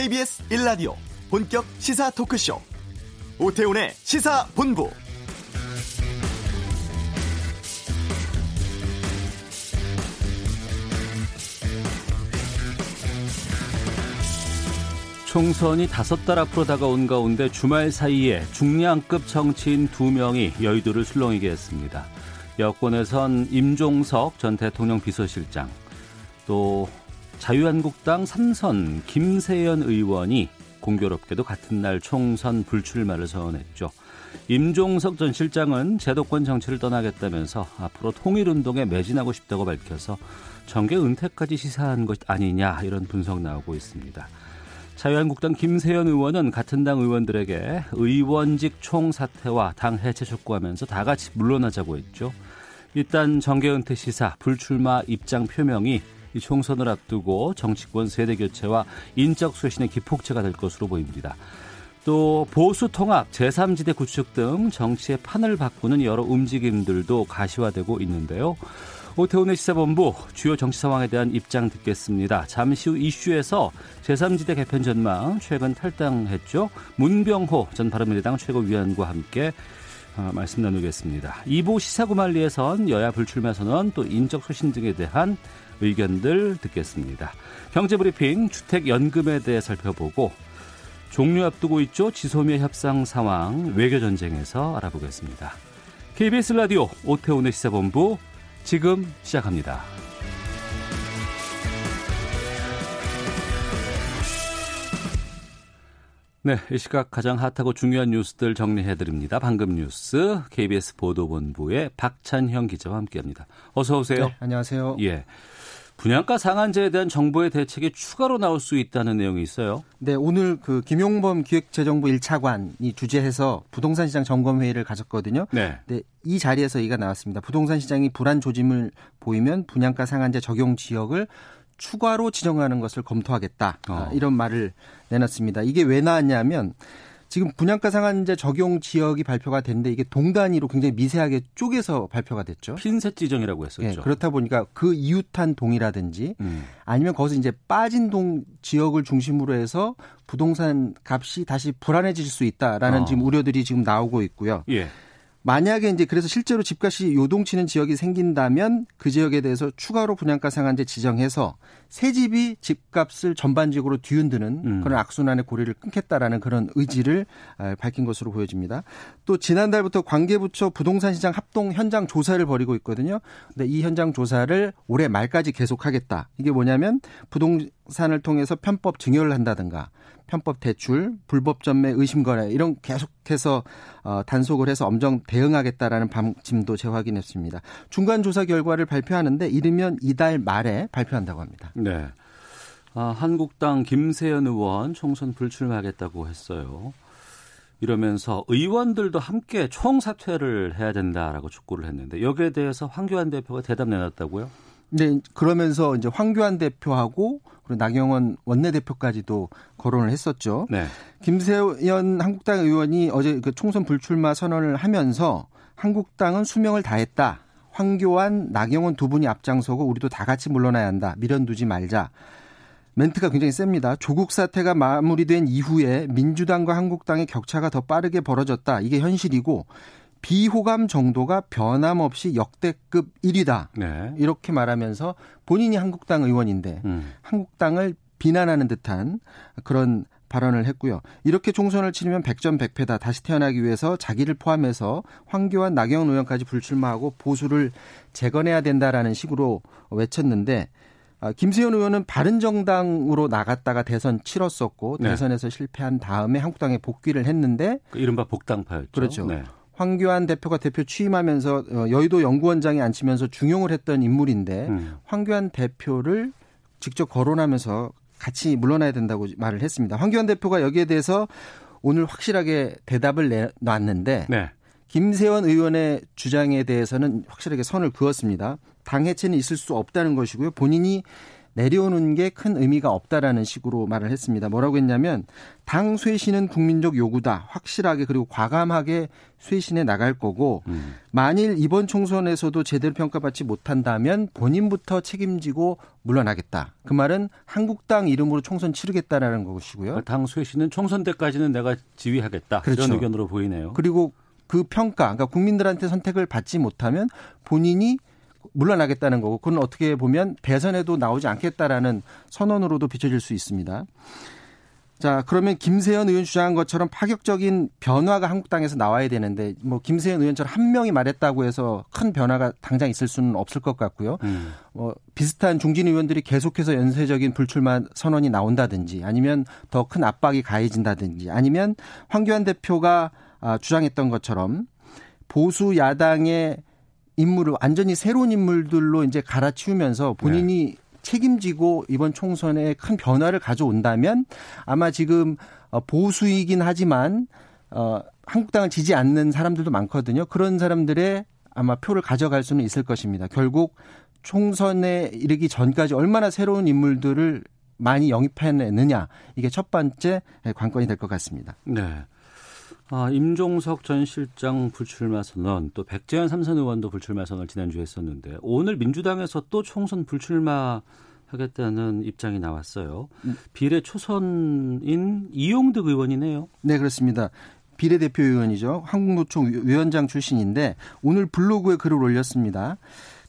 KBS 1라디오 본격 시사 토크쇼 오태훈의 시사본부 총선이 다섯 달 앞으로 다가온 가운데 주말 사이에 중량급 정치인 두 명이 여의도를 술렁이게 했습니다. 여권에선 임종석 전 대통령 비서실장, 또 자유한국당 삼선 김세연 의원이 공교롭게도 같은 날 총선 불출마를 선언했죠. 임종석 전 실장은 제도권 정치를 떠나겠다면서 앞으로 통일운동에 매진하고 싶다고 밝혀서 정계 은퇴까지 시사한 것 아니냐 이런 분석 나오고 있습니다. 자유한국당 김세연 의원은 같은 당 의원들에게 의원직 총사퇴와 당 해체 촉구하면서 다 같이 물러나자고 했죠. 일단 정계 은퇴 시사 불출마 입장 표명이 이 총선을 앞두고 정치권 세대 교체와 인적 쇄신의 기폭제가 될 것으로 보입니다. 또 보수 통합, 제3지대 구축 등 정치의 판을 바꾸는 여러 움직임들도 가시화되고 있는데요. 오태훈의 시사본부 주요 정치 상황에 대한 입장 듣겠습니다. 잠시 후 이슈에서 제3지대 개편 전망 최근 탈당했죠. 문병호 전 바른미래당 최고위원과 함께 어, 말씀 나누겠습니다. 2부 시사구말리에선 여야 불출마 선언 또 인적 소신 등에 대한 의견들 듣겠습니다. 경제브리핑 주택연금에 대해 살펴보고 종료 앞두고 있죠. 지소미아 협상 상황 외교전쟁에서 알아보겠습니다. KBS 라디오 오태훈의 시사본부 지금 시작합니다. 네, 이 시각 가장 핫하고 중요한 뉴스들 정리해 드립니다. 방금 뉴스 KBS 보도본부의 박찬형 기자와 함께합니다. 어서 오세요. 네, 안녕하세요. 예. 분양가 상한제에 대한 정부의 대책이 추가로 나올 수 있다는 내용이 있어요. 네, 오늘 그 김용범 기획재정부 1차관이 주재해서 부동산 시장 점검 회의를 가졌거든요. 네. 네. 이 자리에서 이가 나왔습니다. 부동산 시장이 불안 조짐을 보이면 분양가 상한제 적용 지역을 추가로 지정하는 것을 검토하겠다. 어. 이런 말을 내놨습니다. 이게 왜 나왔냐면 지금 분양가 상한제 적용 지역이 발표가 됐는데 이게 동 단위로 굉장히 미세하게 쪼개서 발표가 됐죠. 핀셋 지정이라고 했었죠. 네, 그렇다 보니까 그 이웃한 동이라든지 음. 아니면 거기서 이제 빠진 동 지역을 중심으로 해서 부동산 값이 다시 불안해질 수 있다라는 어. 지금 우려들이 지금 나오고 있고요. 예. 만약에 이제 그래서 실제로 집값이 요동치는 지역이 생긴다면 그 지역에 대해서 추가로 분양가 상한제 지정해서 새 집이 집값을 전반적으로 뒤흔드는 음. 그런 악순환의 고리를 끊겠다라는 그런 의지를 아, 밝힌 것으로 보여집니다. 또 지난달부터 관계부처 부동산 시장 합동 현장 조사를 벌이고 있거든요. 근데 이 현장 조사를 올해 말까지 계속하겠다. 이게 뭐냐면 부동산을 통해서 편법 증여를 한다든가 편법 대출, 불법 전매 의심 거래 이런 계속해서 어, 단속을 해서 엄정 대응하겠다라는 방침도 재확인했습니다. 중간 조사 결과를 발표하는데 이르면 이달 말에 발표한다고 합니다. 네. 아, 한국당 김세연 의원 총선 불출마하겠다고 했어요. 이러면서 의원들도 함께 총사퇴를 해야 된다라고 촉구를 했는데 여기에 대해서 황교안 대표가 대답 내놨다고요? 네, 그러면서 이제 황교안 대표하고 그리고 나경원 원내대표까지도 거론을 했었죠. 네. 김세연 한국당 의원이 어제 그 총선 불출마 선언을 하면서 한국당은 수명을 다했다. 황교안, 나경원 두 분이 앞장서고 우리도 다 같이 물러나야 한다. 미련 두지 말자. 멘트가 굉장히 셉니다. 조국 사태가 마무리된 이후에 민주당과 한국당의 격차가 더 빠르게 벌어졌다. 이게 현실이고 비호감 정도가 변함없이 역대급 1위다. 네. 이렇게 말하면서 본인이 한국당 의원인데 음. 한국당을 비난하는 듯한 그런 발언을 했고요. 이렇게 총선을 치르면 100점 100패다. 다시 태어나기 위해서 자기를 포함해서 황교안 나경원 의원까지 불출마하고 보수를 재건해야 된다라는 식으로 외쳤는데 아, 김세현 의원은 바른정당으로 나갔다가 대선 치렀었고 네. 대선에서 실패한 다음에 한국당에 복귀를 했는데 그 이른바 복당파였죠. 그렇죠. 네. 황교안 대표가 대표 취임하면서 어, 여의도 연구원장에 앉히면서 중용을 했던 인물인데 음. 황교안 대표를 직접 거론하면서 같이 물러나야 된다고 말을 했습니다. 황교안 대표가 여기에 대해서 오늘 확실하게 대답을 내놨는데 네. 김세원 의원의 주장에 대해서는 확실하게 선을 그었습니다. 당 해체는 있을 수 없다는 것이고요. 본인이 내려오는 게 큰 의미가 없다라는 식으로 말을 했습니다. 뭐라고 했냐면 당 쇄신은 국민적 요구다. 확실하게 그리고 과감하게 쇄신해 나갈 거고 음. 만일 이번 총선에서도 제대로 평가받지 못한다면 본인부터 책임지고 물러나겠다. 그 말은 한국당 이름으로 총선 치르겠다라는 것이고요. 그러니까 당 쇄신은 총선 때까지는 내가 지휘하겠다. 그렇죠. 이런 의견으로 보이네요. 그리고 그 평가, 그러니까 국민들한테 선택을 받지 못하면 본인이 물러나겠다는 거고 그건 어떻게 보면 대선에도 나오지 않겠다라는 선언으로도 비춰질 수 있습니다. 자, 그러면 김세현 의원 주장한 것처럼 파격적인 변화가 한국당에서 나와야 되는데 뭐 김세현 의원처럼 한 명이 말했다고 해서 큰 변화가 당장 있을 수는 없을 것 같고요. 음. 뭐 비슷한 중진 의원들이 계속해서 연쇄적인 불출마 선언이 나온다든지 아니면 더 큰 압박이 가해진다든지 아니면 황교안 대표가 아, 주장했던 것처럼 보수 야당의 인물을 완전히 새로운 인물들로 이제 갈아치우면서 본인이 네. 책임지고 이번 총선에 큰 변화를 가져온다면 아마 지금 어, 보수이긴 하지만 어 한국당을 지지 않는 사람들도 많거든요. 그런 사람들의 아마 표를 가져갈 수는 있을 것입니다. 결국 총선에 이르기 전까지 얼마나 새로운 인물들을 많이 영입해내느냐 이게 첫 번째 관건이 될 것 같습니다. 네. 아, 임종석 전 실장 불출마 선언, 또 백재현 삼선 의원도 불출마 선언을 지난주에 했었는데 오늘 민주당에서 또 총선 불출마 하겠다는 입장이 나왔어요. 비례 초선인 이용득 의원이네요. 네, 그렇습니다. 비례대표 의원이죠. 한국노총 위원장 출신인데 오늘 블로그에 글을 올렸습니다.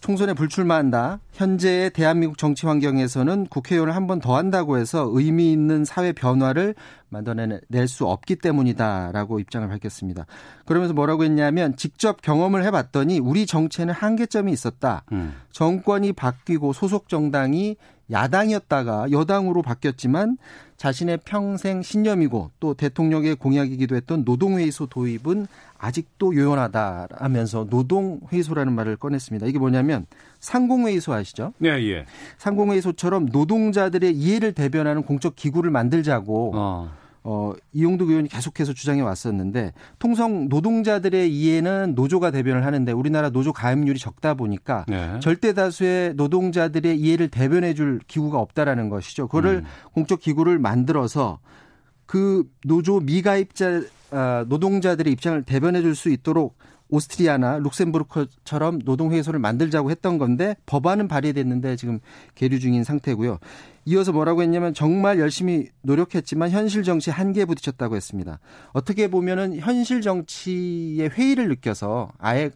총선에 불출마한다. 현재의 대한민국 정치 환경에서는 국회의원을 한 번 더 한다고 해서 의미 있는 사회 변화를 만들어낼 수 없기 때문이다라고 입장을 밝혔습니다. 그러면서 뭐라고 했냐면 직접 경험을 해봤더니 우리 정체는 한계점이 있었다. 음. 정권이 바뀌고 소속 정당이 야당이었다가 여당으로 바뀌었지만 자신의 평생 신념이고 또 대통령의 공약이기도 했던 노동회의소 도입은 아직도 요원하다라면서 노동회의소라는 말을 꺼냈습니다. 이게 뭐냐면 상공회의소 아시죠? 네, 예. 상공회의소처럼 노동자들의 이해를 대변하는 공적 기구를 만들자고 어. 어, 이용득 의원이 계속해서 주장해 왔었는데 통성 노동자들의 이해는 노조가 대변을 하는데 우리나라 노조 가입률이 적다 보니까 네. 절대 다수의 노동자들의 이해를 대변해 줄 기구가 없다라는 것이죠. 그거를 음. 공적 기구를 만들어서 그 노조 미가입자 아, 노동자들의 입장을 대변해 줄 수 있도록 오스트리아나 룩셈부르크처럼 노동 회의소를 만들자고 했던 건데 법안은 발의됐는데 지금 계류 중인 상태고요. 이어서 뭐라고 했냐면 정말 열심히 노력했지만 현실 정치 한계에 부딪혔다고 했습니다. 어떻게 보면은 현실 정치의 회의를 느껴서 아예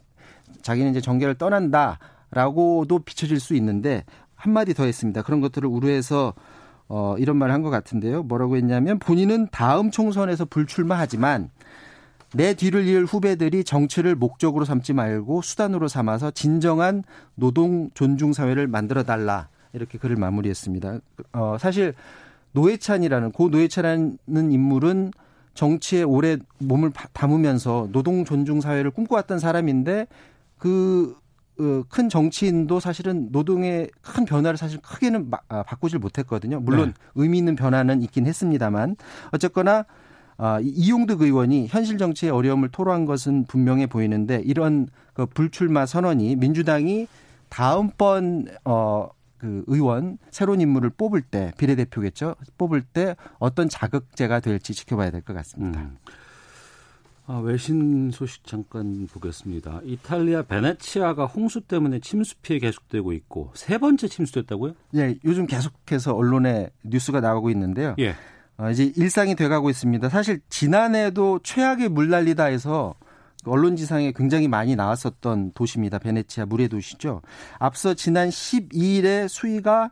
자기는 이제 정계를 떠난다라고도 비춰질 수 있는데 한마디 더 했습니다. 그런 것들을 우려해서 어, 이런 말을 한 것 같은데요. 뭐라고 했냐면 본인은 다음 총선에서 불출마하지만 내 뒤를 이을 후배들이 정치를 목적으로 삼지 말고 수단으로 삼아서 진정한 노동 존중 사회를 만들어 달라. 이렇게 글을 마무리했습니다. 어, 사실 노회찬이라는 고 노회찬이라는 인물은 정치에 오래 몸을 담으면서 노동 존중 사회를 꿈꿔왔던 사람인데 그 어, 큰 정치인도 사실은 노동의 큰 변화를 사실 크게는 아, 바꾸질 못했거든요. 물론 네. 의미 있는 변화는 있긴 했습니다만 어쨌거나 아, 이용득 의원이 현실 정치의 어려움을 토로한 것은 분명해 보이는데 이런 그 불출마 선언이 민주당이 다음번 어, 그 의원 새로운 인물을 뽑을 때 비례대표겠죠 뽑을 때 어떤 자극제가 될지 지켜봐야 될 것 같습니다. 음. 아, 외신 소식 잠깐 보겠습니다. 이탈리아 베네치아가 홍수 때문에 침수 피해 계속되고 있고 세 번째 침수됐다고요? 예, 요즘 계속해서 언론에 뉴스가 나오고 있는데요. 예. 어, 이제 일상이 돼가고 있습니다. 사실 지난해도 최악의 물난리다 해서 언론지상에 굉장히 많이 나왔었던 도시입니다. 베네치아 물의 도시죠. 앞서 지난 12일에 수위가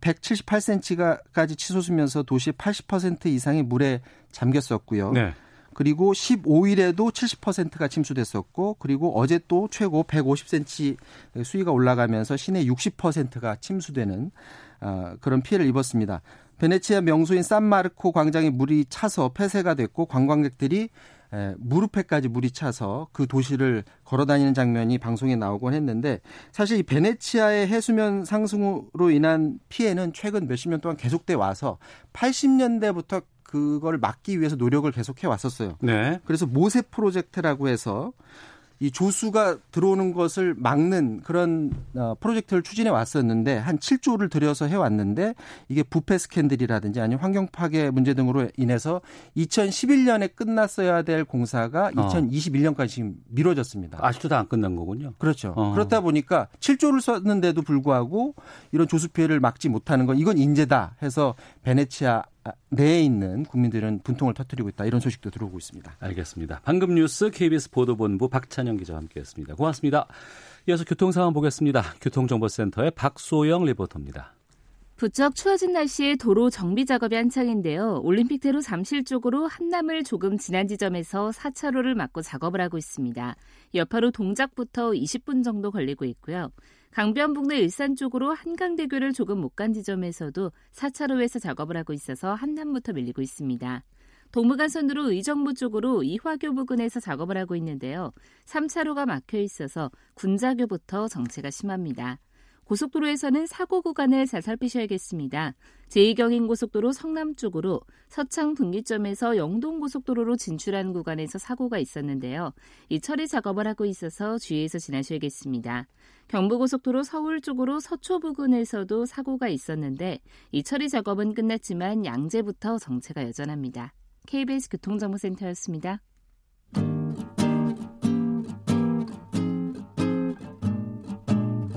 178cm까지 치솟으면서 도시 80% 이상이 물에 잠겼었고요. 네. 그리고 15일에도 70%가 침수됐었고 그리고 어제 또 최고 150cm 수위가 올라가면서 시내 60%가 침수되는 어, 그런 피해를 입었습니다. 베네치아 명소인 산마르코 광장에 물이 차서 폐쇄가 됐고 관광객들이 무릎에까지 물이 차서 그 도시를 걸어 다니는 장면이 방송에 나오곤 했는데 사실 이 베네치아의 해수면 상승으로 인한 피해는 최근 몇십 년 동안 계속돼 와서 80년대부터 그걸 막기 위해서 노력을 계속해 왔었어요. 네. 그래서 모세 프로젝트라고 해서 이 조수가 들어오는 것을 막는 그런 어, 프로젝트를 추진해 왔었는데 한 7조를 들여서 해 왔는데 이게 부패 스캔들이라든지 아니면 환경 파괴 문제 등으로 인해서 2011년에 끝났어야 될 공사가 2021년까지 어. 지금 미뤄졌습니다. 아직도 다 안 끝난 거군요. 그렇죠. 어. 그렇다 보니까 7조를 썼는데도 불구하고 이런 조수 피해를 막지 못하는 건 이건 인재다 해서 베네치아 내에 있는 국민들은 분통을 터뜨리고 있다 이런 소식도 들어오고 있습니다. 알겠습니다. 방금 뉴스 KBS 보도본부 박찬영 기자와 함께했습니다. 고맙습니다. 이어서 교통 상황 보겠습니다. 교통정보센터의 박소영 리포터입니다. 부쩍 추워진 날씨에 도로 정비 작업이 한창인데요. 올림픽대로 잠실 쪽으로 한남을 조금 지난 지점에서 4차로를 막고 작업을 하고 있습니다. 여파로 동작부터 20분 정도 걸리고 있고요. 강변북로 일산 쪽으로 한강대교를 조금 못 간 지점에서도 4차로에서 작업을 하고 있어서 한남부터 밀리고 있습니다. 동부간선도로 의정부 쪽으로 이화교 부근에서 작업을 하고 있는데요. 3차로가 막혀 있어서 군자교부터 정체가 심합니다. 고속도로에서는 사고 구간을 잘 살피셔야겠습니다. 제2경인 고속도로 성남 쪽으로 서창 분기점에서 영동 고속도로로 진출하는 구간에서 사고가 있었는데요. 이 처리 작업을 하고 있어서 주의해서 지나셔야겠습니다. 경부고속도로 서울 쪽으로 서초 부근에서도 사고가 있었는데 이 처리 작업은 끝났지만 양재부터 정체가 여전합니다. KBS 교통정보센터였습니다.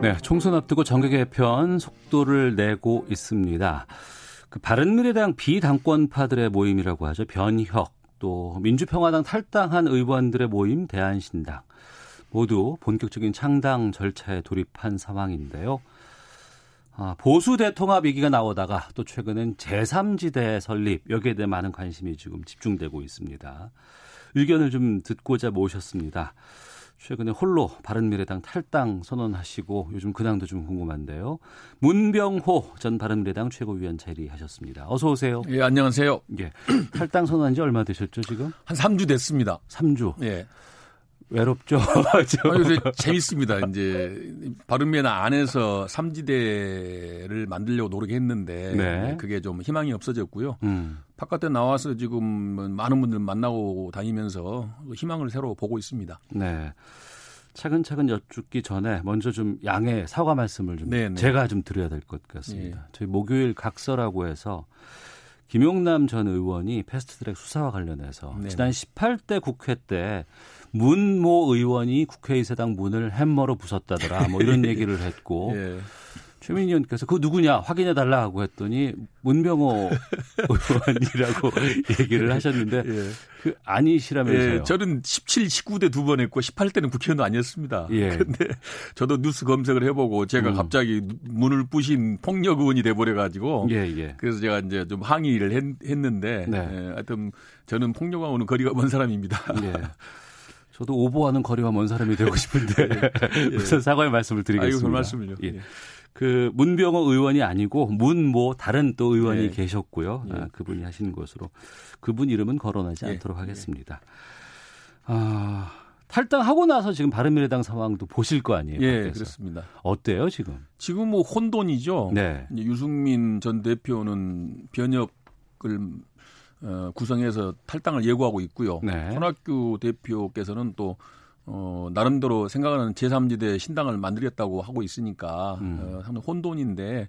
네, 총선 앞두고 정계 개편 속도를 내고 있습니다. 그 바른미래당 비당권파들의 모임이라고 하죠. 변혁 또 민주평화당 탈당한 의원들의 모임 대한신당 모두 본격적인 창당 절차에 돌입한 상황인데요. 아, 보수 대통합 얘기가 나오다가 또 최근엔 제3지대 설립 여기에 대해 많은 관심이 지금 집중되고 있습니다. 의견을 좀 듣고자 모셨습니다. 최근에 홀로 바른미래당 탈당 선언하시고 요즘 근황도 좀 궁금한데요. 문병호 전 바른미래당 최고위원 자리하셨습니다. 어서 오세요. 예, 안녕하세요. 예. 탈당 선언한 지 얼마 되셨죠, 지금? 한 3주 됐습니다. 3주. 예. 외롭죠. 아, 요새 재밌습니다. 이제 바른미래당 안에서 3지대를 만들려고 노력했는데 네. 그게 좀 희망이 없어졌고요. 음. 바깥에 나와서 지금 많은 분들 만나고 다니면서 희망을 새로 보고 있습니다. 네. 차근차근 여쭙기 전에 먼저 좀 양해 사과 말씀을 좀 네네. 네. 제가 좀 드려야 될 것 같습니다. 네. 저희 목요일 각서라고 해서 김용남 전 의원이 패스트트랙 수사와 관련해서 네네. 지난 18대 국회 때 문 모 의원이 국회의사당 문을 햄머로 부쉈다더라 뭐 이런 얘기를 했고 예. 최민희 의원께서 그 누구냐 확인해 달라 하고 했더니 문병호 의원이라고 얘기를 하셨는데 예. 그 아니시라면서요. 예, 저는 17, 19대 두 번 했고 18대는 국회의원도 아니었습니다. 예. 근데 저도 뉴스 검색을 해보고 제가 음. 갑자기 문을 부신 폭력 의원이 돼버려 가지고 예, 예. 그래서 제가 이제 좀 항의를 했, 는데 네. 예, 하여튼 저는 폭력하고는 거리가 먼 사람입니다. 예. 저도 오보하는 거리가 먼 사람이 되고 싶은데 예. 우선 사과의 말씀을 드리겠습니다. 아유, 말씀을요. 예. 예. 그 문병호 의원이 아니고 문모 다른 또 의원이 예. 계셨고요. 예. 아, 그분이 하신 것으로 그분 이름은 거론하지 예. 않도록 하겠습니다. 아, 탈당하고 나서 지금 바른미래당 상황도 보실 거 아니에요? 예, 밖에서. 그렇습니다. 어때요 지금? 지금 뭐 혼돈이죠. 네. 유승민 전 대표는 변혁을 어, 구성해서 탈당을 예고하고 있고요. 네. 손학규 대표께서는 또 어, 나름대로 생각하는 제3지대 신당을 만들겠다고 하고 있으니까 음. 어, 상당히 혼돈인데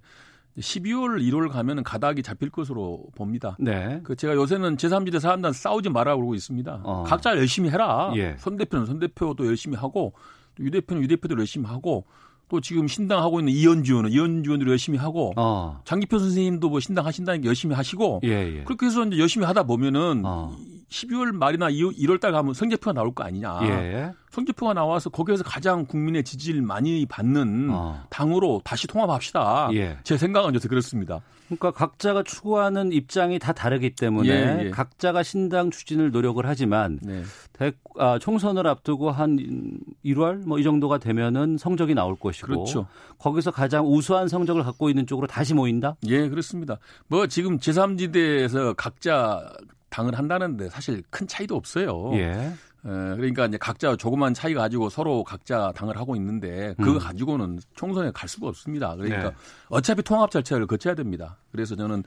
12월, 1월 가면은 가닥이 잡힐 것으로 봅니다. 네. 그 제가 요새는 제3지대 사람들 싸우지 말라 그러고 있습니다. 어. 각자 열심히 해라. 예. 손 대표는 손 대표도 열심히 하고 유 대표는 유 대표도 열심히 하고 또 지금 신당 하고 있는 이현주 의원은 이현주 의원도 열심히 하고 어. 장기표 선생님도 뭐 신당 하신다는 게 열심히 하시고 예, 예. 그렇게 해서 이제 열심히 하다 보면은 어. 12월 말이나 1월 달 가면 성적표가 나올 거 아니냐. 예. 성적표가 나와서 거기에서 가장 국민의 지지를 많이 받는 어. 당으로 다시 통합합시다. 예. 제 생각은 요새 그렇습니다. 그러니까 각자가 추구하는 입장이 다 다르기 때문에 예, 예. 각자가 신당 추진을 노력을 하지만 네. 대, 아, 총선을 앞두고 한 1월 뭐 이 정도가 되면은 성적이 나올 것이고 그렇죠. 거기서 가장 우수한 성적을 갖고 있는 쪽으로 다시 모인다? 예, 그렇습니다. 뭐 지금 제3지대에서 각자 당을 한다는데 사실 큰 차이도 없어요. 예. 그러니까 이제 각자 조그만 차이 가지고 서로 각자 당을 하고 있는데 그거 음. 가지고는 총선에 갈 수가 없습니다. 그러니까 네. 어차피 통합 절차를 거쳐야 됩니다. 그래서 저는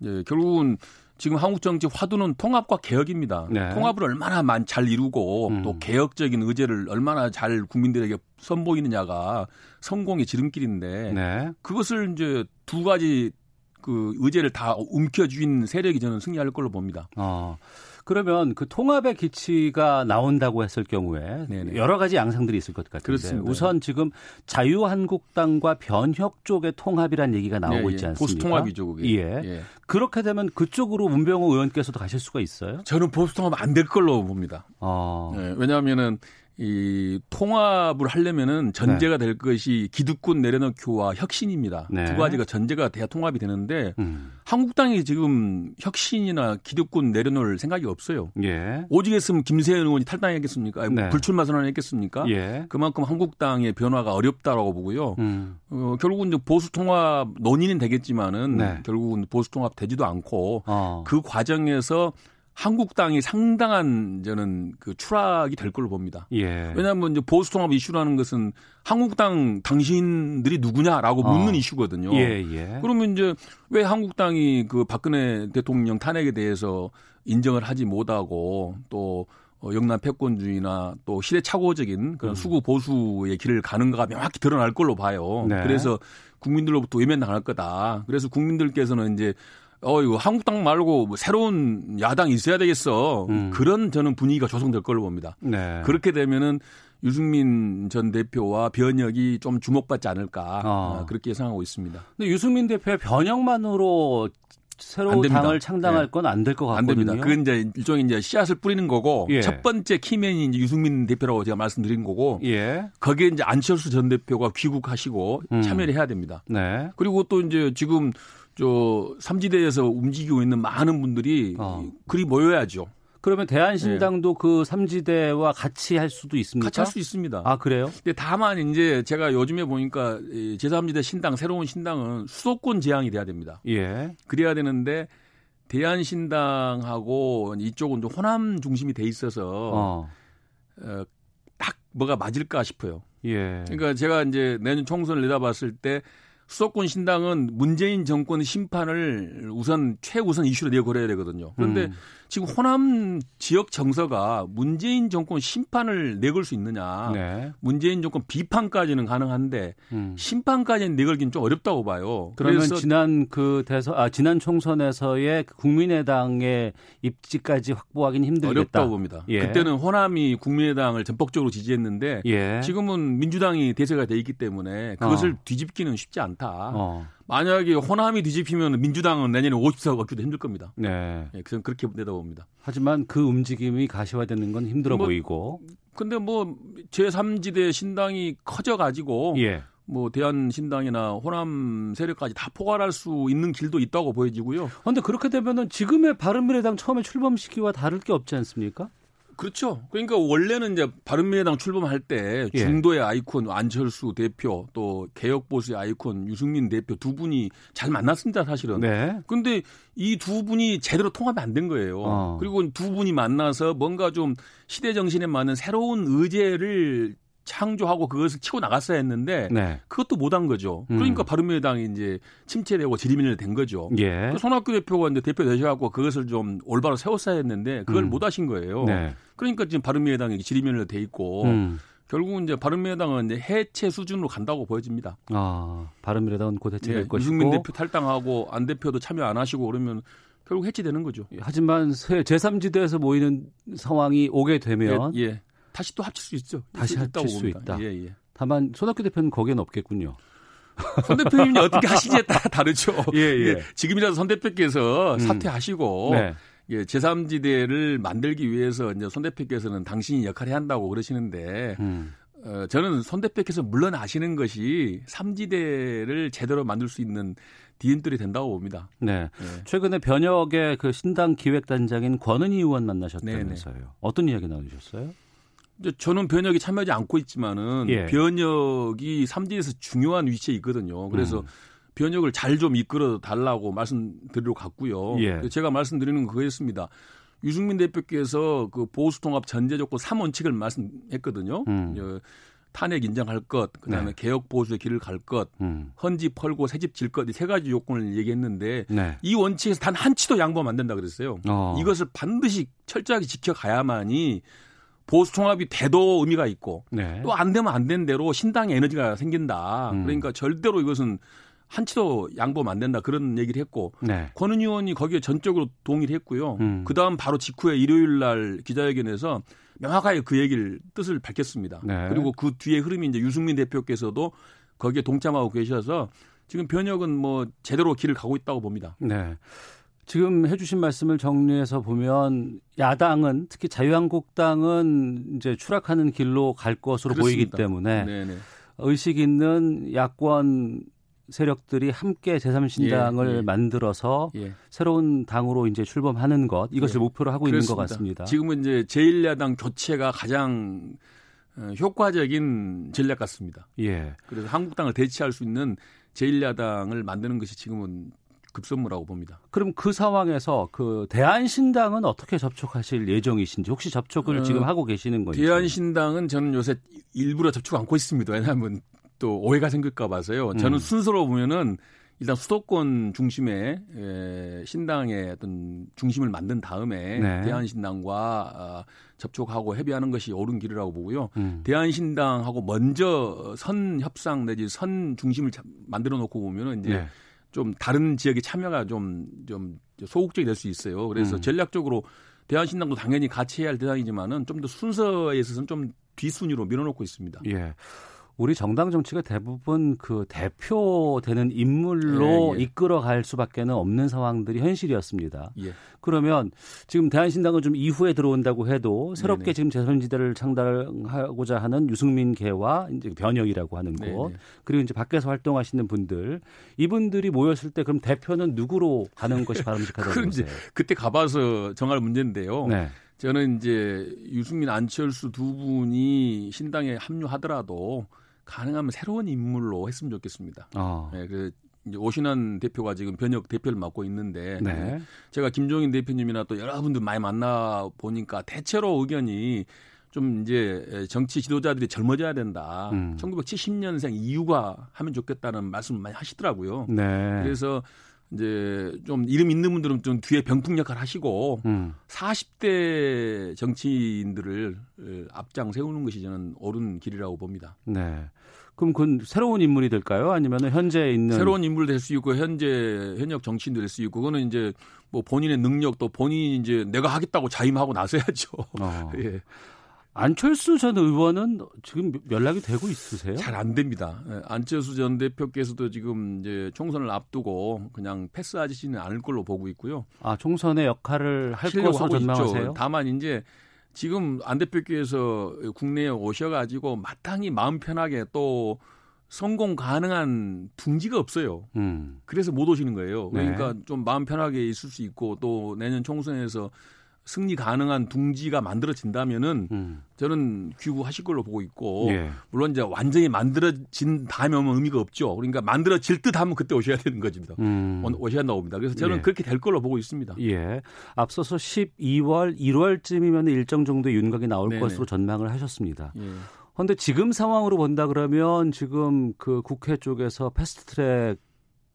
이제 결국은 지금 한국 정치 화두는 통합과 개혁입니다. 네. 통합을 얼마나 잘 이루고 음. 또 개혁적인 의제를 얼마나 잘 국민들에게 선보이느냐가 성공의 지름길인데 네. 그것을 이제 두 가지 그 의제를 다 움켜쥔 세력이 저는 승리할 걸로 봅니다. 어. 그러면 그 통합의 기치가 나온다고 했을 경우에 네네. 여러 가지 양상들이 있을 것 같은데 그렇습니다. 우선 지금 자유한국당과 변혁 쪽의 통합이란 얘기가 나오고 예, 예. 있지 않습니까? 보수 통합이죠, 그게. 예. 예. 그렇게 되면 그쪽으로 문병호 의원께서도 가실 수가 있어요? 저는 보수 통합 안 될 걸로 봅니다. 어. 예, 왜냐하면은 이 통합을 하려면은 전제가 네. 될 것이 기득권 내려놓기와 혁신입니다. 네. 두 가지가 전제가 돼야 통합이 되는데 음. 한국당이 지금 혁신이나 기득권 내려놓을 생각이 없어요. 예. 오직 했으면 김세현 의원이 탈당했겠습니까? 네. 불출마 선언했겠습니까? 예. 그만큼 한국당의 변화가 어렵다라고 보고요. 음. 어, 결국은 이제 보수 통합 논의는 되겠지만은 네. 결국은 보수 통합 되지도 않고 어. 그 과정에서 한국당이 상당한 저는 그 추락이 될 걸로 봅니다. 예. 왜냐하면 이제 보수 통합 이슈라는 것은 한국당 당신들이 누구냐라고 어. 묻는 이슈거든요. 예, 예. 그러면 이제 왜 한국당이 그 박근혜 대통령 탄핵에 대해서 인정을 하지 못하고 또 어, 영남 패권주의나 또 시대착오적인 그런 음. 수구 보수의 길을 가는가가 명확히 드러날 걸로 봐요. 네. 그래서 국민들로부터 외면당할 거다. 그래서 국민들께서는 이제 어, 이거 한국당 말고 뭐 새로운 야당이 있어야 되겠어. 음. 그런 저는 분위기가 조성될 걸로 봅니다. 네. 그렇게 되면은 유승민 전 대표와 변혁이 좀 주목받지 않을까 어. 어 그렇게 예상하고 있습니다. 근데 유승민 대표의 변혁만으로 새로운 당을 창당할 네. 건안 될 것 같거든요. 안 됩니다. 그건 이제 일종의 이제 씨앗을 뿌리는 거고 예. 첫 번째 키맨이 이제 유승민 대표라고 제가 말씀드린 거고 예. 거기에 이제 안철수 전 대표가 귀국하시고 음. 참여를 해야 됩니다. 네. 그리고 또 이제 지금 저 삼지대에서 움직이고 있는 많은 분들이 어. 그리 모여야죠. 그러면 대한신당도 네. 그 삼지대와 같이 할 수도 있습니까? 같이 할 수 있습니다. 아 그래요? 근데 다만 이제 제가 요즘에 보니까 제3지대 신당 새로운 신당은 수도권 제한이 돼야 됩니다. 예. 그래야 되는데 대한신당하고 이쪽은 좀 호남 중심이 돼 있어서 어. 어, 딱 뭐가 맞을까 싶어요. 예. 그러니까 제가 이제 내년 총선을 내다봤을 때 수도권 신당은 문재인 정권 심판을 우선 최우선 이슈로 내걸어야 되거든요. 그런데 음. 지금 호남 지역 정서가 문재인 정권 심판을 내걸 수 있느냐. 네. 문재인 정권 비판까지는 가능한데 음. 심판까지는 내걸기는 좀 어렵다고 봐요. 그러면 지난 그 대선 아 지난 총선에서의 그 국민의당의 입지까지 확보하기는 힘들겠다. 어렵다고 봅니다. 예. 그때는 호남이 국민의당을 전폭적으로 지지했는데 예. 지금은 민주당이 대세가 돼 있기 때문에 그것을 어. 뒤집기는 쉽지 않다. 어. 만약에 호남이 뒤집히면 민주당은 내년에 50석 얻기도 힘들 겁니다. 네. 네 그냥 그렇게 내다봅니다. 하지만 그 움직임이 가시화되는 건 힘들어 뭐, 보이고. 근데 뭐 제3지대 신당이 커져 가지고 예. 뭐 대한 신당이나 호남 세력까지 다 포괄할 수 있는 길도 있다고 보여지고요. 그런데 그렇게 되면은 지금의 바른미래당 처음에 출범 시기와 다를 게 없지 않습니까? 그렇죠. 그러니까 원래는 이제 바른미래당 출범할 때 예. 중도의 아이콘 안철수 대표 또 개혁보수의 아이콘 유승민 대표 두 분이 잘 만났습니다, 사실은. 네. 근데 이 두 분이 제대로 통합이 안 된 거예요. 어. 그리고 두 분이 만나서 뭔가 좀 시대 정신에 맞는 새로운 의제를 창조하고 그것을 치고 나갔어야 했는데 네. 그것도 못한 거죠. 음. 그러니까 바른미래당이 이제 침체되고 지리민을 된 거죠. 예. 그 손학규 대표가 이제 대표 되셔갖고 그것을 좀 올바로 세웠어야 했는데 그걸 음. 못 하신 거예요. 네. 그러니까 지금 바른미래당이 지리민을 돼 있고 음. 결국은 이제 바른미래당은 이제 해체 수준으로 간다고 보여집니다. 아 바른미래당은 곧 해체될 예, 것이고 유승민 대표 탈당하고 안 대표도 참여 안 하시고 그러면 결국 해체되는 거죠. 하지만 제3지대에서 모이는 상황이 오게 되면 예, 예. 다시 또 합칠 수 있죠. 다시 합칠 수 있다. 예, 예. 다만 손학규 대표는 거기에는 없겠군요. 손 대표님이 어떻게 하시지에 따라 다르죠. 예, 예. 예. 지금이라도 손 대표께서 음. 사퇴하시고 네. 예, 제3지대를 만들기 위해서 이제 손 대표께서는 당신이 역할을 한다고 그러시는데 음. 어, 저는 손 대표께서 물러나시는 것이 3지대를 제대로 만들 수 있는 디딤돌이 된다고 봅니다. 네. 네. 최근에 변혁의 그 신당 기획단장인 권은희 의원 만나셨다면서요. 네네. 어떤 이야기 나누셨어요? 저는 변혁이 참여하지 않고 있지만은 예. 변혁이 3지에서 중요한 위치에 있거든요. 그래서 음. 변혁을 잘 좀 이끌어 달라고 말씀드리러 갔고요. 예. 제가 말씀드리는 건 그거였습니다. 유승민 대표께서 그 보수 통합 전제 조건 3원칙을 말씀했거든요. 음. 탄핵 인정할 것, 그다음에 네. 개혁 보수의 길을 갈 것, 음. 헌집 펄고 새집 질 것 이 세 가지 요건을 얘기했는데 네. 이 원칙에서 단 한 치도 양보하면 안 된다 그랬어요. 어. 이것을 반드시 철저하게 지켜가야만이 보수 통합이 돼도 의미가 있고 네. 또안 되면 안 된 대로 신당의 에너지가 생긴다. 음. 그러니까 절대로 이것은 한치도 양보하면 안 된다 그런 얘기를 했고 네. 권은 의원이 거기에 전적으로 동의를 했고요. 음. 그 다음 바로 직후에 일요일 날 기자회견에서 명확하게 그 얘기를 뜻을 밝혔습니다. 네. 그리고 그 뒤에 흐름이 이제 유승민 대표께서도 거기에 동참하고 계셔서 지금 변혁은 뭐 제대로 길을 가고 있다고 봅니다. 네. 지금 해주신 말씀을 정리해서 보면 야당은 특히 자유한국당은 이제 추락하는 길로 갈 것으로 그렇습니다. 보이기 때문에 네네. 의식 있는 야권 세력들이 함께 제3신당을 예, 예. 만들어서 예. 새로운 당으로 이제 출범하는 것 이것을 예. 목표로 하고 그렇습니다. 있는 것 같습니다. 지금은 이제 제1야당 교체가 가장 어, 효과적인 전략 같습니다. 예. 그래서 한국당을 대체할 수 있는 제1야당을 만드는 것이 지금은 급선무라고 봅니다. 그럼 그 상황에서 그 대한신당은 어떻게 접촉하실 예정이신지 혹시 접촉을 어, 지금 하고 계시는 건지? 대한신당은 저는 요새 일부러 접촉 않고 있습니다. 왜냐하면 또 오해가 생길까 봐서요. 저는 음. 순서로 보면은 일단 수도권 중심의 에, 신당의 어떤 중심을 만든 다음에 네. 대한신당과 어, 접촉하고 협의하는 것이 옳은 길이라고 보고요. 음. 대한신당하고 먼저 선 협상 내지 선 중심을 만들어 놓고 보면은 이제 네. 좀 다른 지역의 참여가 좀 좀 소극적이 될 수 있어요. 그래서 음. 전략적으로 대한신당도 당연히 같이 해야 할 대상이지만은 좀 더 순서에 있어서는 좀 뒷순위로 밀어놓고 있습니다. 예. 우리 정당 정치가 대부분 그 대표되는 인물로 예, 예. 이끌어갈 수밖에는 없는 상황들이 현실이었습니다. 예. 그러면 지금 대한신당은 좀 이후에 들어온다고 해도 새롭게 네네. 지금 재선지대를 창달하고자 하는 유승민 계와 이제 변혁이라고 하는 곳. 그리고 이제 밖에서 활동하시는 분들 이분들이 모였을 때 그럼 대표는 누구로 가는 것이 바람직하다고 보세요? 그때 가봐서 정할 문제인데요. 네. 저는 이제 유승민 안철수 두 분이 신당에 합류하더라도 가능하면 새로운 인물로 했으면 좋겠습니다. 어. 네, 그 이제 오신환 대표가 지금 변혁 대표를 맡고 있는데 네. 제가 김종인 대표님이나 또 여러분들 많이 만나 보니까 대체로 의견이 좀 이제 정치 지도자들이 젊어져야 된다. 음. 1970년생 이후가 하면 좋겠다는 말씀 을 많이 하시더라고요. 네. 그래서 이제 좀 이름 있는 분들은 좀 뒤에 병풍 역할 하시고 음. 40대 정치인들을 앞장 세우는 것이 저는 옳은 길이라고 봅니다. 네. 그럼 그건 새로운 인물이 될까요? 아니면 현재 있는 새로운 인물 될 수 있고 현재 현역 정치인도 될 수 있고 그거는 이제 뭐 본인의 능력 또 본인이 이제 내가 하겠다고 자임하고 나서야죠. 어. 예. 안철수 전 의원은 지금 연락이 되고 있으세요? 잘 안 됩니다. 예, 안철수 전 대표께서도 지금 이제 총선을 앞두고 그냥 패스하지는 않을 걸로 보고 있고요. 아 총선의 역할을 할 것으로 전망하세요? 다만 이제 지금 안 대표께서 국내에 오셔가지고 마땅히 마음 편하게 또 성공 가능한 둥지가 없어요. 음. 그래서 못 오시는 거예요. 그러니까 네. 좀 마음 편하게 있을 수 있고 또 내년 총선에서 승리 가능한 둥지가 만들어진다면은 음. 저는 귀구하실 걸로 보고 있고 예. 물론 이제 완전히 만들어진 다음에 오면 의미가 없죠. 그러니까 만들어질 듯 하면 그때 오셔야 되는 거지입니다. 음. 오셔야 봅니다. 그래서 저는 예. 그렇게 될 걸로 보고 있습니다. 예. 앞서서 12월, 1월쯤이면 일정 정도의 윤곽이 나올 네네. 것으로 전망을 하셨습니다. 예. 그런데 지금 상황으로 본다 그러면 지금 그 국회 쪽에서 패스트트랙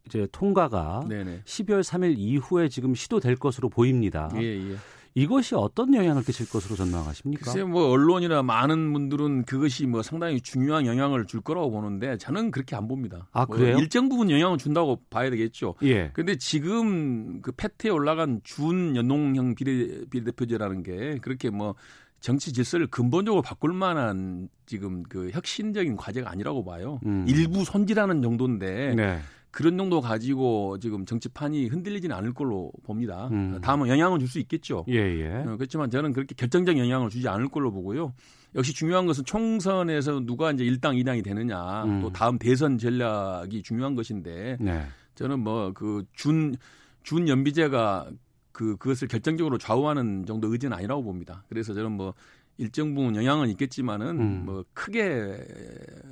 이제 통과가 네네. 12월 3일 이후에 지금 시도될 것으로 보입니다. 예, 예. 이것이 어떤 영향을 끼칠 것으로 전망하십니까? 글쎄 뭐 언론이나 많은 분들은 그것이 뭐 상당히 중요한 영향을 줄 거라고 보는데 저는 그렇게 안 봅니다. 아뭐 그래요? 뭐 일정 부분 영향을 준다고 봐야 되겠죠. 예. 근데 지금 그 패트에 올라간 준 연동형 비례 비례대표제라는 게 그렇게 뭐 정치 질서를 근본적으로 바꿀 만한 지금 그 혁신적인 과제가 아니라고 봐요. 음. 일부 손질하는 정도인데 네. 그런 정도 가지고 지금 정치판이 흔들리지는 않을 걸로 봅니다. 음. 다음은 영향을 줄 수 있겠죠. 예, 예. 어, 그렇지만 저는 그렇게 결정적 영향을 주지 않을 걸로 보고요. 역시 중요한 것은 총선에서 누가 이제 1당 2당이 되느냐 음. 또 다음 대선 전략이 중요한 것인데 네. 저는 뭐 그 준 준 연비제가 그 그것을 결정적으로 좌우하는 정도 의지는 아니라고 봅니다. 그래서 저는 뭐 일정 부분 영향은 있겠지만은 음. 뭐 크게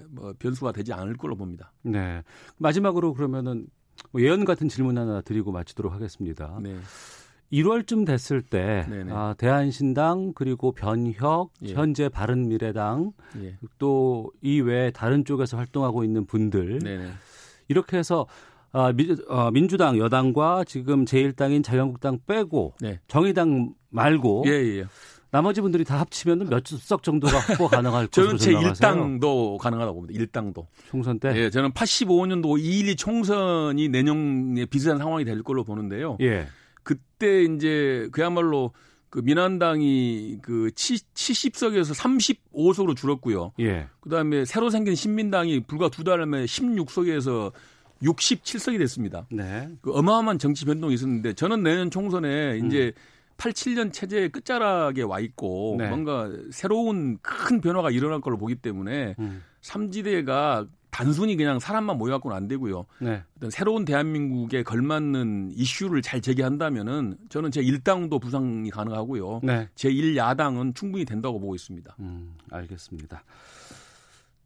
뭐 변수가 되지 않을 걸로 봅니다. 네. 마지막으로 그러면은 뭐 예언 같은 질문 하나 드리고 마치도록 하겠습니다. 네. 1월쯤 됐을 때 아, 대한신당 그리고 변혁 예. 현재 바른미래당 예. 또 이 외에 다른 쪽에서 활동하고 있는 분들 네네. 이렇게 해서 아, 미, 어, 민주당 여당과 지금 제1당인 자유한국당 빼고 네. 정의당 말고 예, 예. 나머지 분들이 다 합치면 몇석 정도가 확보 가능할 것으로 저는 제 1당도 가능하다고 봅니다. 1당도. 총선 때? 예, 저는 85년도 2.12 총선이 내년에 비슷한 상황이 될 걸로 보는데요. 예. 그때 이제 그야말로 그 민한당이 그 70석에서 35석으로 줄었고요. 예. 그다음에 새로 생긴 신민당이 불과 두 달 만에 16석에서 67석이 됐습니다. 네. 그 어마어마한 정치 변동이 있었는데 저는 내년 총선에 이제 음. 87년 체제의 끝자락에 와 있고 네. 뭔가 새로운 큰 변화가 일어날 걸로 보기 때문에 음. 삼지대가 단순히 그냥 사람만 모여갖고는 안 되고요. 네. 어떤 새로운 대한민국에 걸맞는 이슈를 잘 제기한다면은 저는 제 1당도 부상이 가능하고요. 네. 제 1야당은 충분히 된다고 보고 있습니다. 음, 알겠습니다.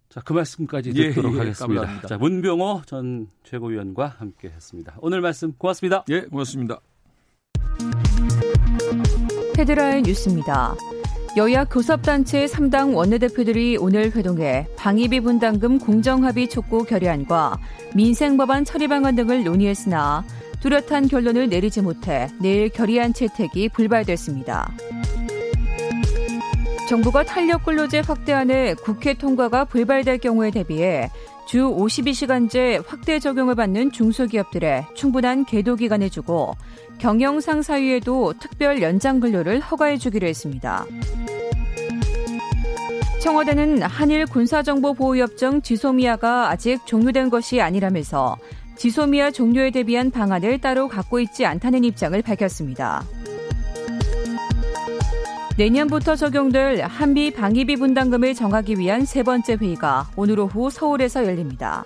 자, 그 말씀까지 예, 듣도록 예, 예, 하겠습니다. 감사합니다. 자, 문병호 전 최고위원과 함께 했습니다. 오늘 말씀 고맙습니다. 예, 고맙습니다. 헤드라인 뉴스입니다. 여야 교섭단체 3당 원내대표들이 오늘 회동해 방위비 분담금 공정합의 촉구 결의안과 민생법안 처리 방안 등을 논의했으나 뚜렷한 결론을 내리지 못해 내일 결의안 채택이 불발됐습니다. 정부가 탄력 근로제 확대안의 국회 통과가 불발될 경우에 대비해 주 52시간제 확대 적용을 받는 중소기업들의 충분한 계도 기간을 주고 경영상 사위에도 특별 연장 근로를 허가해 주기로 했습니다. 청와대는 한일 군사정보보호협정 지소미아가 아직 종료된 것이 아니라면서 지소미아 종료에 대비한 방안을 따로 갖고 있지 않다는 입장을 밝혔습니다. 내년부터 적용될 한미 방위비 분담금을 정하기 위한 세 번째 회의가 오늘 오후 서울에서 열립니다.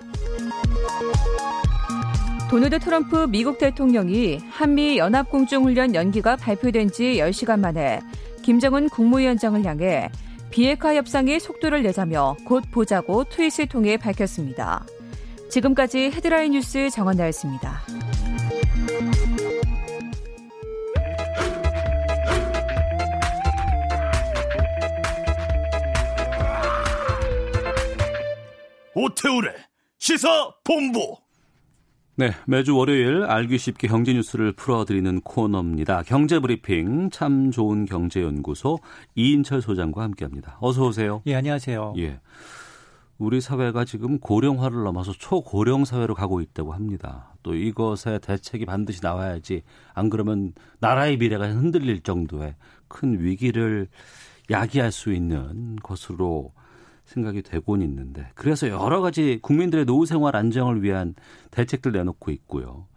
도널드 트럼프 미국 대통령이 한미 연합공중훈련 연기가 발표된 지 10시간 만에 김정은 국무위원장을 향해 비핵화 협상의 속도를 내자며 곧 보자고 트윗을 통해 밝혔습니다. 지금까지 헤드라인 뉴스 정원나였습니다. 오태우래 시사 본부. 네, 매주 월요일 알기 쉽게 경제 뉴스를 풀어드리는 코너입니다. 경제 브리핑 참 좋은 경제연구소 이인철 소장과 함께합니다. 어서 오세요. 예, 안녕하세요. 예, 우리 사회가 지금 고령화를 넘어서 초고령 사회로 가고 있다고 합니다. 또 이것에 대책이 반드시 나와야지 안 그러면 나라의 미래가 흔들릴 정도의 큰 위기를 야기할 수 있는 것으로 생각이 되곤 있는데 그래서 여러 가지 국민들의 노후 생활 안정을 위한 대책들 내놓고 있고요.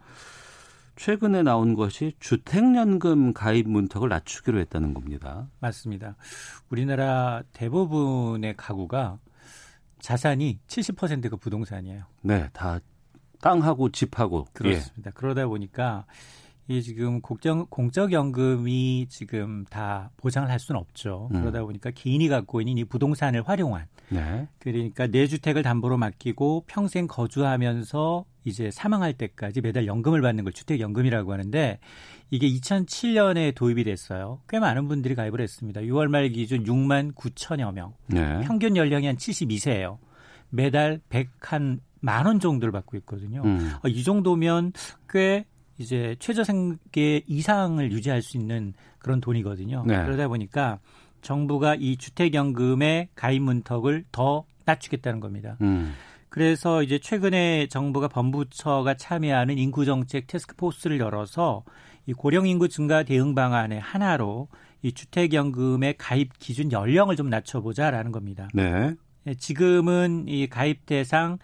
최근에 나온 것이 주택연금 가입 문턱을 낮추기로 했다는 겁니다. 맞습니다. 우리나라 대부분의 가구가 자산이 70%가 부동산이에요. 네, 다 땅하고 집하고 그렇습니다. 예. 그러다 보니까 이 지금 공적, 공적연금이 지금 다 보장을 할 수는 없죠. 음. 그러다 보니까 개인이 갖고 있는 이 부동산을 활용한 네. 그러니까 내 주택을 담보로 맡기고 평생 거주하면서 이제 사망할 때까지 매달 연금을 받는 걸 주택연금이라고 하는데 이게 2007년에 도입이 됐어요. 꽤 많은 분들이 가입을 했습니다. 6월 말 기준 6만 9천여 명. 네. 평균 연령이 한 72세예요. 매달 100한 만 원 정도를 받고 있거든요. 음. 어, 이 정도면 꽤 이제 최저 생계 이상을 유지할 수 있는 그런 돈이거든요. 네. 그러다 보니까 정부가 이 주택연금의 가입 문턱을 더 낮추겠다는 겁니다. 음. 그래서 이제 최근에 정부가 범부처가 참여하는 인구정책 테스크포스를 열어서 이 고령 인구 증가 대응 방안의 하나로 이 주택연금의 가입 기준 연령을 좀 낮춰보자라는 겁니다. 네. 예, 지금은 이 가입 대상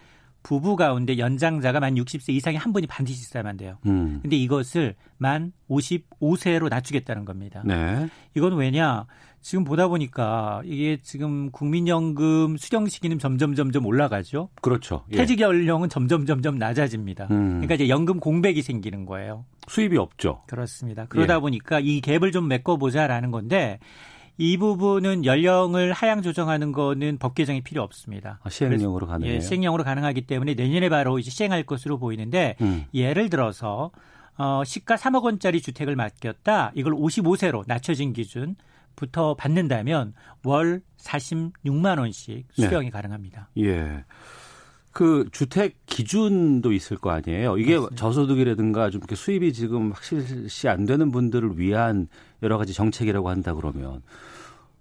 부부 가운데 연장자가 만 60세 이상의 한 분이 반드시 있어야만 돼요. 음. 근데 이것을 만 55세로 낮추겠다는 겁니다. 네. 이건 왜냐? 지금 보다 보니까 이게 지금 국민연금 수령 시기는 점점 점점 올라가죠. 그렇죠. 예. 퇴직 연령은 점점 점점 낮아집니다. 음. 그러니까 이제 연금 공백이 생기는 거예요. 수입이 없죠. 그렇습니다. 그러다 예. 보니까 이 갭을 좀 메꿔보자라는 건데 이 부분은 연령을 하향 조정하는 거는 법 개정이 필요 없습니다. 아, 시행령으로 가능해요. 예, 시행령으로 가능하기 때문에 내년에 바로 이제 시행할 것으로 보이는데 음. 예를 들어서 어, 시가 3억 원짜리 주택을 맡겼다. 이걸 55세로 낮춰진 기준 부터 받는다면 월 46만 원씩 수령이 네. 가능합니다. 예. 그 주택 기준도 있을 거 아니에요. 이게 맞습니다. 저소득이라든가 좀 이렇게 수입이 지금 확실시 안 되는 분들을 위한 여러 가지 정책이라고 한다 그러면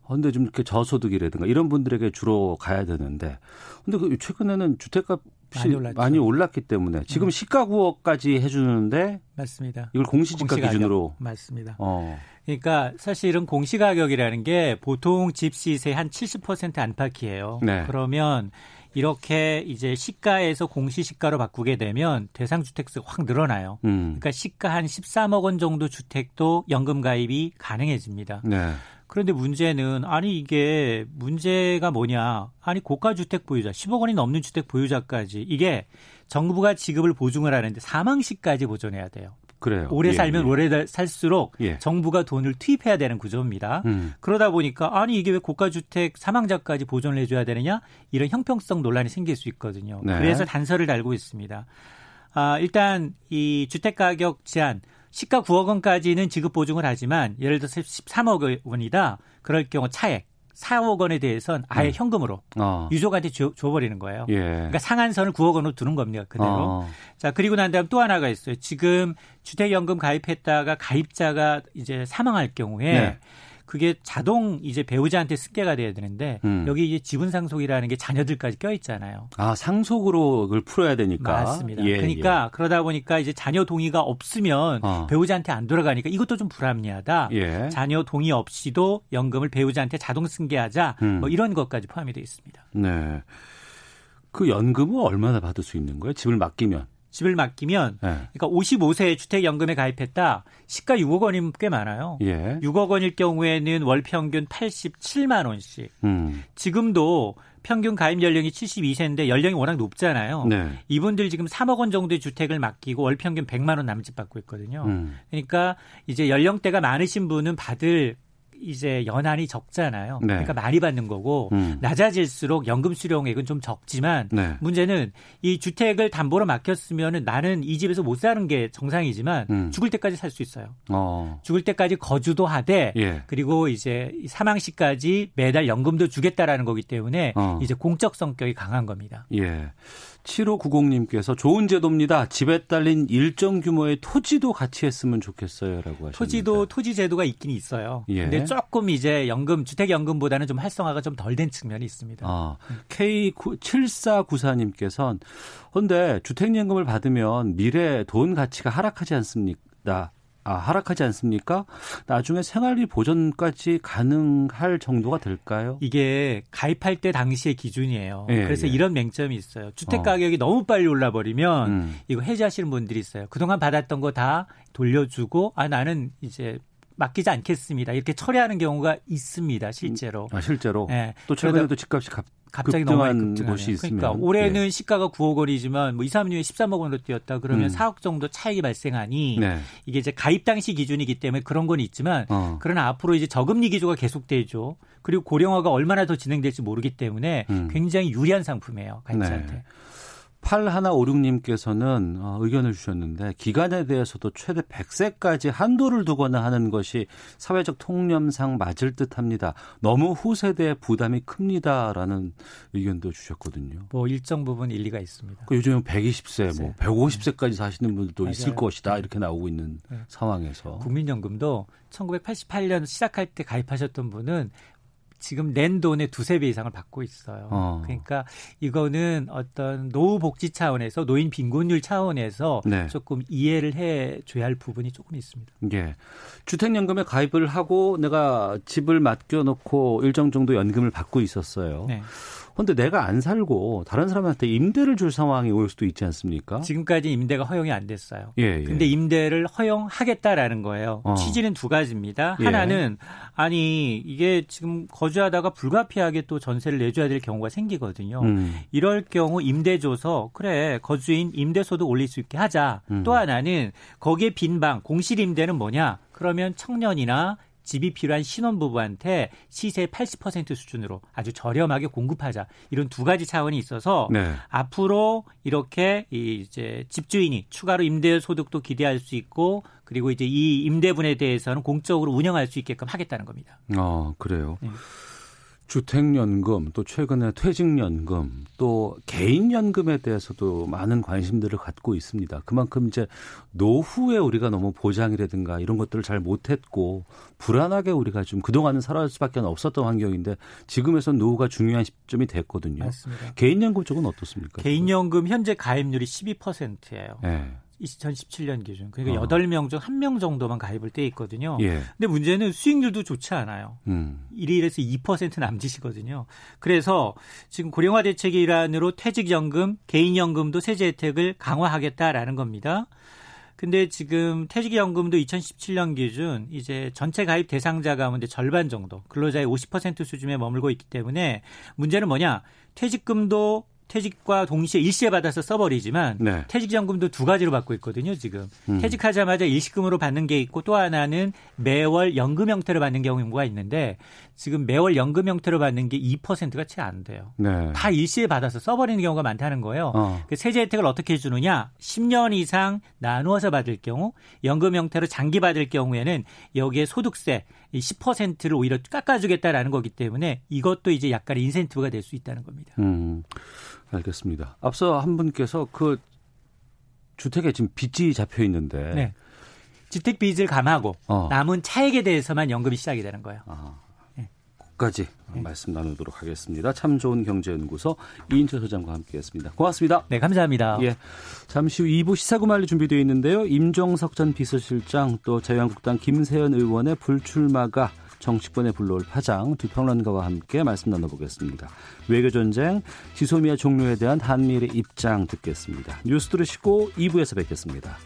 근데 좀 이렇게 저소득이라든가 이런 분들에게 주로 가야 되는데 근데 그 최근에는 주택값이 많이, 많이 올랐기 때문에 지금 음. 시가 9억까지 해주는데 맞습니다. 이걸 공시지가 공시가격. 기준으로 맞습니다. 어. 그러니까 사실은 공시가격이라는 게 보통 집 시세 한 70% 안팎이에요. 네. 그러면 이렇게 이제 시가에서 공시시가로 바꾸게 되면 대상 주택수가 확 늘어나요. 음. 그러니까 시가 한 13억 원 정도 주택도 연금 가입이 가능해집니다. 네. 그런데 문제는 아니 이게 문제가 뭐냐? 아니 고가 주택 보유자 10억 원이 넘는 주택 보유자까지 이게 정부가 지급을 보증을 하는데 사망 시까지 보존해야 돼요. 그래요. 오래 예, 살면 예. 오래 살수록 예. 정부가 돈을 투입해야 되는 구조입니다. 음. 그러다 보니까 아니 이게 왜 고가주택 사망자까지 보존을 해줘야 되느냐 이런 형평성 논란이 생길 수 있거든요. 네. 그래서 단서를 달고 있습니다. 아, 일단 이 주택가격 제한 시가 9억 원까지는 지급 보증을 하지만 예를 들어서 13억 원이다. 그럴 경우 차액 4억 원에 대해서는 아예 음. 현금으로 어. 유족한테 줘, 줘버리는 거예요. 예. 그러니까 상한선을 9억 원으로 두는 겁니다. 그대로. 어. 자 그리고 난 다음 또 하나가 있어요. 지금 주택연금 가입했다가 가입자가 이제 사망할 경우에 네. 그게 자동 이제 배우자한테 습계가 돼야 되는데 음. 여기 이제 지분 상속이라는 게 자녀들까지 껴 있잖아요. 아 상속으로 그걸 풀어야 되니까. 맞습니다. 예, 그러니까 예. 그러다 보니까 이제 자녀 동의가 없으면 어. 배우자한테 안 돌아가니까 이것도 좀 불합리하다. 예. 자녀 동의 없이도 연금을 배우자한테 자동 승계하자. 음. 뭐 이런 것까지 포함이 되어 있습니다. 네. 그 연금은 얼마나 받을 수 있는 거예요? 집을 맡기면? 집을 맡기면 네. 그러니까 55세 주택연금에 가입했다. 시가 6억 원이면 꽤 많아요. 예. 6억 원일 경우에는 월 평균 87만 원씩. 음. 지금도 평균 가입 연령이 72세인데 연령이 워낙 높잖아요. 네. 이분들 지금 3억 원 정도의 주택을 맡기고 월 평균 100만 원 남짓 받고 있거든요. 음. 그러니까 이제 연령대가 많으신 분은 받을 이제 연한이 적잖아요. 네. 그러니까 많이 받는 거고 음. 낮아질수록 연금 수령액은 좀 적지만 네. 문제는 이 주택을 담보로 맡겼으면은 나는 이 집에서 못 사는 게 정상이지만 음. 죽을 때까지 살 수 있어요. 어. 죽을 때까지 거주도 하되 예. 그리고 이제 사망 시까지 매달 연금도 주겠다라는 거기 때문에 어. 이제 공적 성격이 강한 겁니다. 예. 7590님께서 좋은 제도입니다. 집에 딸린 일정 규모의 토지도 같이 했으면 좋겠어요라고 하셨는데. 토지도 토지 제도가 있긴 있어요. 예. 근데 조금 이제 연금 주택 연금보다는 좀 활성화가 좀 덜 된 측면이 있습니다. 아, K7494님께서는 근데 주택 연금을 받으면 미래 돈 가치가 하락하지 않습니까? 아, 하락하지 않습니까? 나중에 생활비 보전까지 가능할 정도가 될까요? 이게 가입할 때 당시의 기준이에요. 예, 그래서 예. 이런 맹점이 있어요. 주택 어. 가격이 어. 너무 빨리 올라 버리면 음. 이거 해지하시는 분들이 있어요. 그동안 받았던 거 다 돌려주고 아 나는 이제 맡기지 않겠습니다. 이렇게 처리하는 경우가 있습니다. 실제로. 아, 실제로. 네. 또 최근에도 집값이 갑, 갑자기 너무 많이 급등한 곳이 있으면. 그러니까 올해는 예. 시가가 9억 원이지만 뭐 2, 3년에 13억 원으로 뛰었다 그러면 음. 4억 정도 차익이 발생하니 네. 이게 이제 가입 당시 기준이기 때문에 그런 건 있지만 어. 그러나 앞으로 이제 저금리 기조가 계속되죠. 그리고 고령화가 얼마나 더 진행될지 모르기 때문에 음. 굉장히 유리한 상품이에요. 가입자한테. 네. 8156님께서는 어, 의견을 주셨는데 기간에 대해서도 최대 100세까지 한도를 두거나 하는 것이 사회적 통념상 맞을 듯합니다. 너무 후세대의 부담이 큽니다라는 의견도 주셨거든요. 뭐 일정 부분 일리가 있습니다. 그 요즘은 120세, 뭐 150세까지 사시는 분들도 맞아요. 있을 것이다 이렇게 나오고 있는 네. 상황에서 국민연금도 1988년 시작할 때 가입하셨던 분은 지금 낸 돈의 두세 배 이상을 받고 있어요. 어. 그러니까 이거는 어떤 노후 복지 차원에서 노인 빈곤율 차원에서 네. 조금 이해를 해 줘야 할 부분이 조금 있습니다. 예. 주택연금에 가입을 하고 내가 집을 맡겨 놓고 일정 정도 연금을 받고 있었어요. 네. 근데 내가 안 살고 다른 사람한테 임대를 줄 상황이 올 수도 있지 않습니까? 지금까지 임대가 허용이 안 됐어요. 예, 예. 근데 임대를 허용하겠다라는 거예요. 어. 취지는 두 가지입니다. 예. 하나는 아니 이게 지금 거주하다가 불가피하게 또 전세를 내줘야 될 경우가 생기거든요. 음. 이럴 경우 임대 줘서 그래 거주인 임대소득 올릴 수 있게 하자. 음. 또 하나는 거기에 빈 방 공실 임대는 뭐냐? 그러면 청년이나 집이 필요한 신혼부부한테 시세 80% 수준으로 아주 저렴하게 공급하자 이런 두 가지 차원이 있어서 네. 앞으로 이렇게 이제 집주인이 추가로 임대 소득도 기대할 수 있고 그리고 이제 이 임대분에 대해서는 공적으로 운영할 수 있게끔 하겠다는 겁니다. 아 그래요. 네. 주택연금, 또 최근에 퇴직연금, 또 개인연금에 대해서도 많은 관심들을 갖고 있습니다. 그만큼 이제 노후에 우리가 너무 보장이라든가 이런 것들을 잘 못했고 불안하게 우리가 좀 그동안은 살아갈 수밖에 없었던 환경인데 지금에선 노후가 중요한 시점이 됐거든요. 맞습니다. 개인연금 쪽은 어떻습니까? 개인연금 현재 가입률이 12%예요. 네. 2017년 기준. 그러니까 어. 8명 중 1명 정도만 가입을 돼 있거든요. 예. 근데 문제는 수익률도 좋지 않아요. 음. 1일에서 2% 남짓이거든요. 그래서 지금 고령화 대책의 일환으로 퇴직연금, 개인연금도 세제 혜택을 강화하겠다라는 겁니다. 근데 지금 퇴직연금도 2017년 기준 이제 전체 가입 대상자 가운데 절반 정도 근로자의 50% 수준에 머물고 있기 때문에 문제는 뭐냐? 퇴직금도 퇴직과 동시에 일시에 받아서 써버리지만 네. 퇴직연금도 두 가지로 받고 있거든요 지금 음. 퇴직하자마자 일시금으로 받는 게 있고 또 하나는 매월 연금 형태로 받는 경우가 있는데 지금 매월 연금 형태로 받는 게 2%가 채 안 돼요. 네. 다 일시에 받아서 써버리는 경우가 많다는 거예요. 어. 그 세제 혜택을 어떻게 해주느냐 10년 이상 나누어서 받을 경우 연금 형태로 장기 받을 경우에는 여기에 소득세 10%를 오히려 깎아주겠다라는 거기 때문에 이것도 이제 약간의 인센티브가 될 수 있다는 겁니다. 음. 알겠습니다. 앞서 한 분께서 그 주택에 지금 빚이 잡혀 있는데 네. 주택 빚을 감하고 어. 남은 차액에 대해서만 연금이 시작이 되는 거예요. 아. 네. 까지 네. 말씀 나누도록 하겠습니다. 참 좋은 경제연구소 이인철 소장과 함께했습니다. 고맙습니다. 네, 감사합니다. 예, 잠시 후 2부 시사구말리 준비되어 있는데요. 임종석 전 비서실장 또 자유한국당 김세현 의원의 불출마가 정치권에 불러올 파장 두 평론가와 함께 말씀 나눠보겠습니다. 외교 전쟁, 지소미아 종료에 대한 한미일의 입장 듣겠습니다. 뉴스 들으시고 2부에서 뵙겠습니다.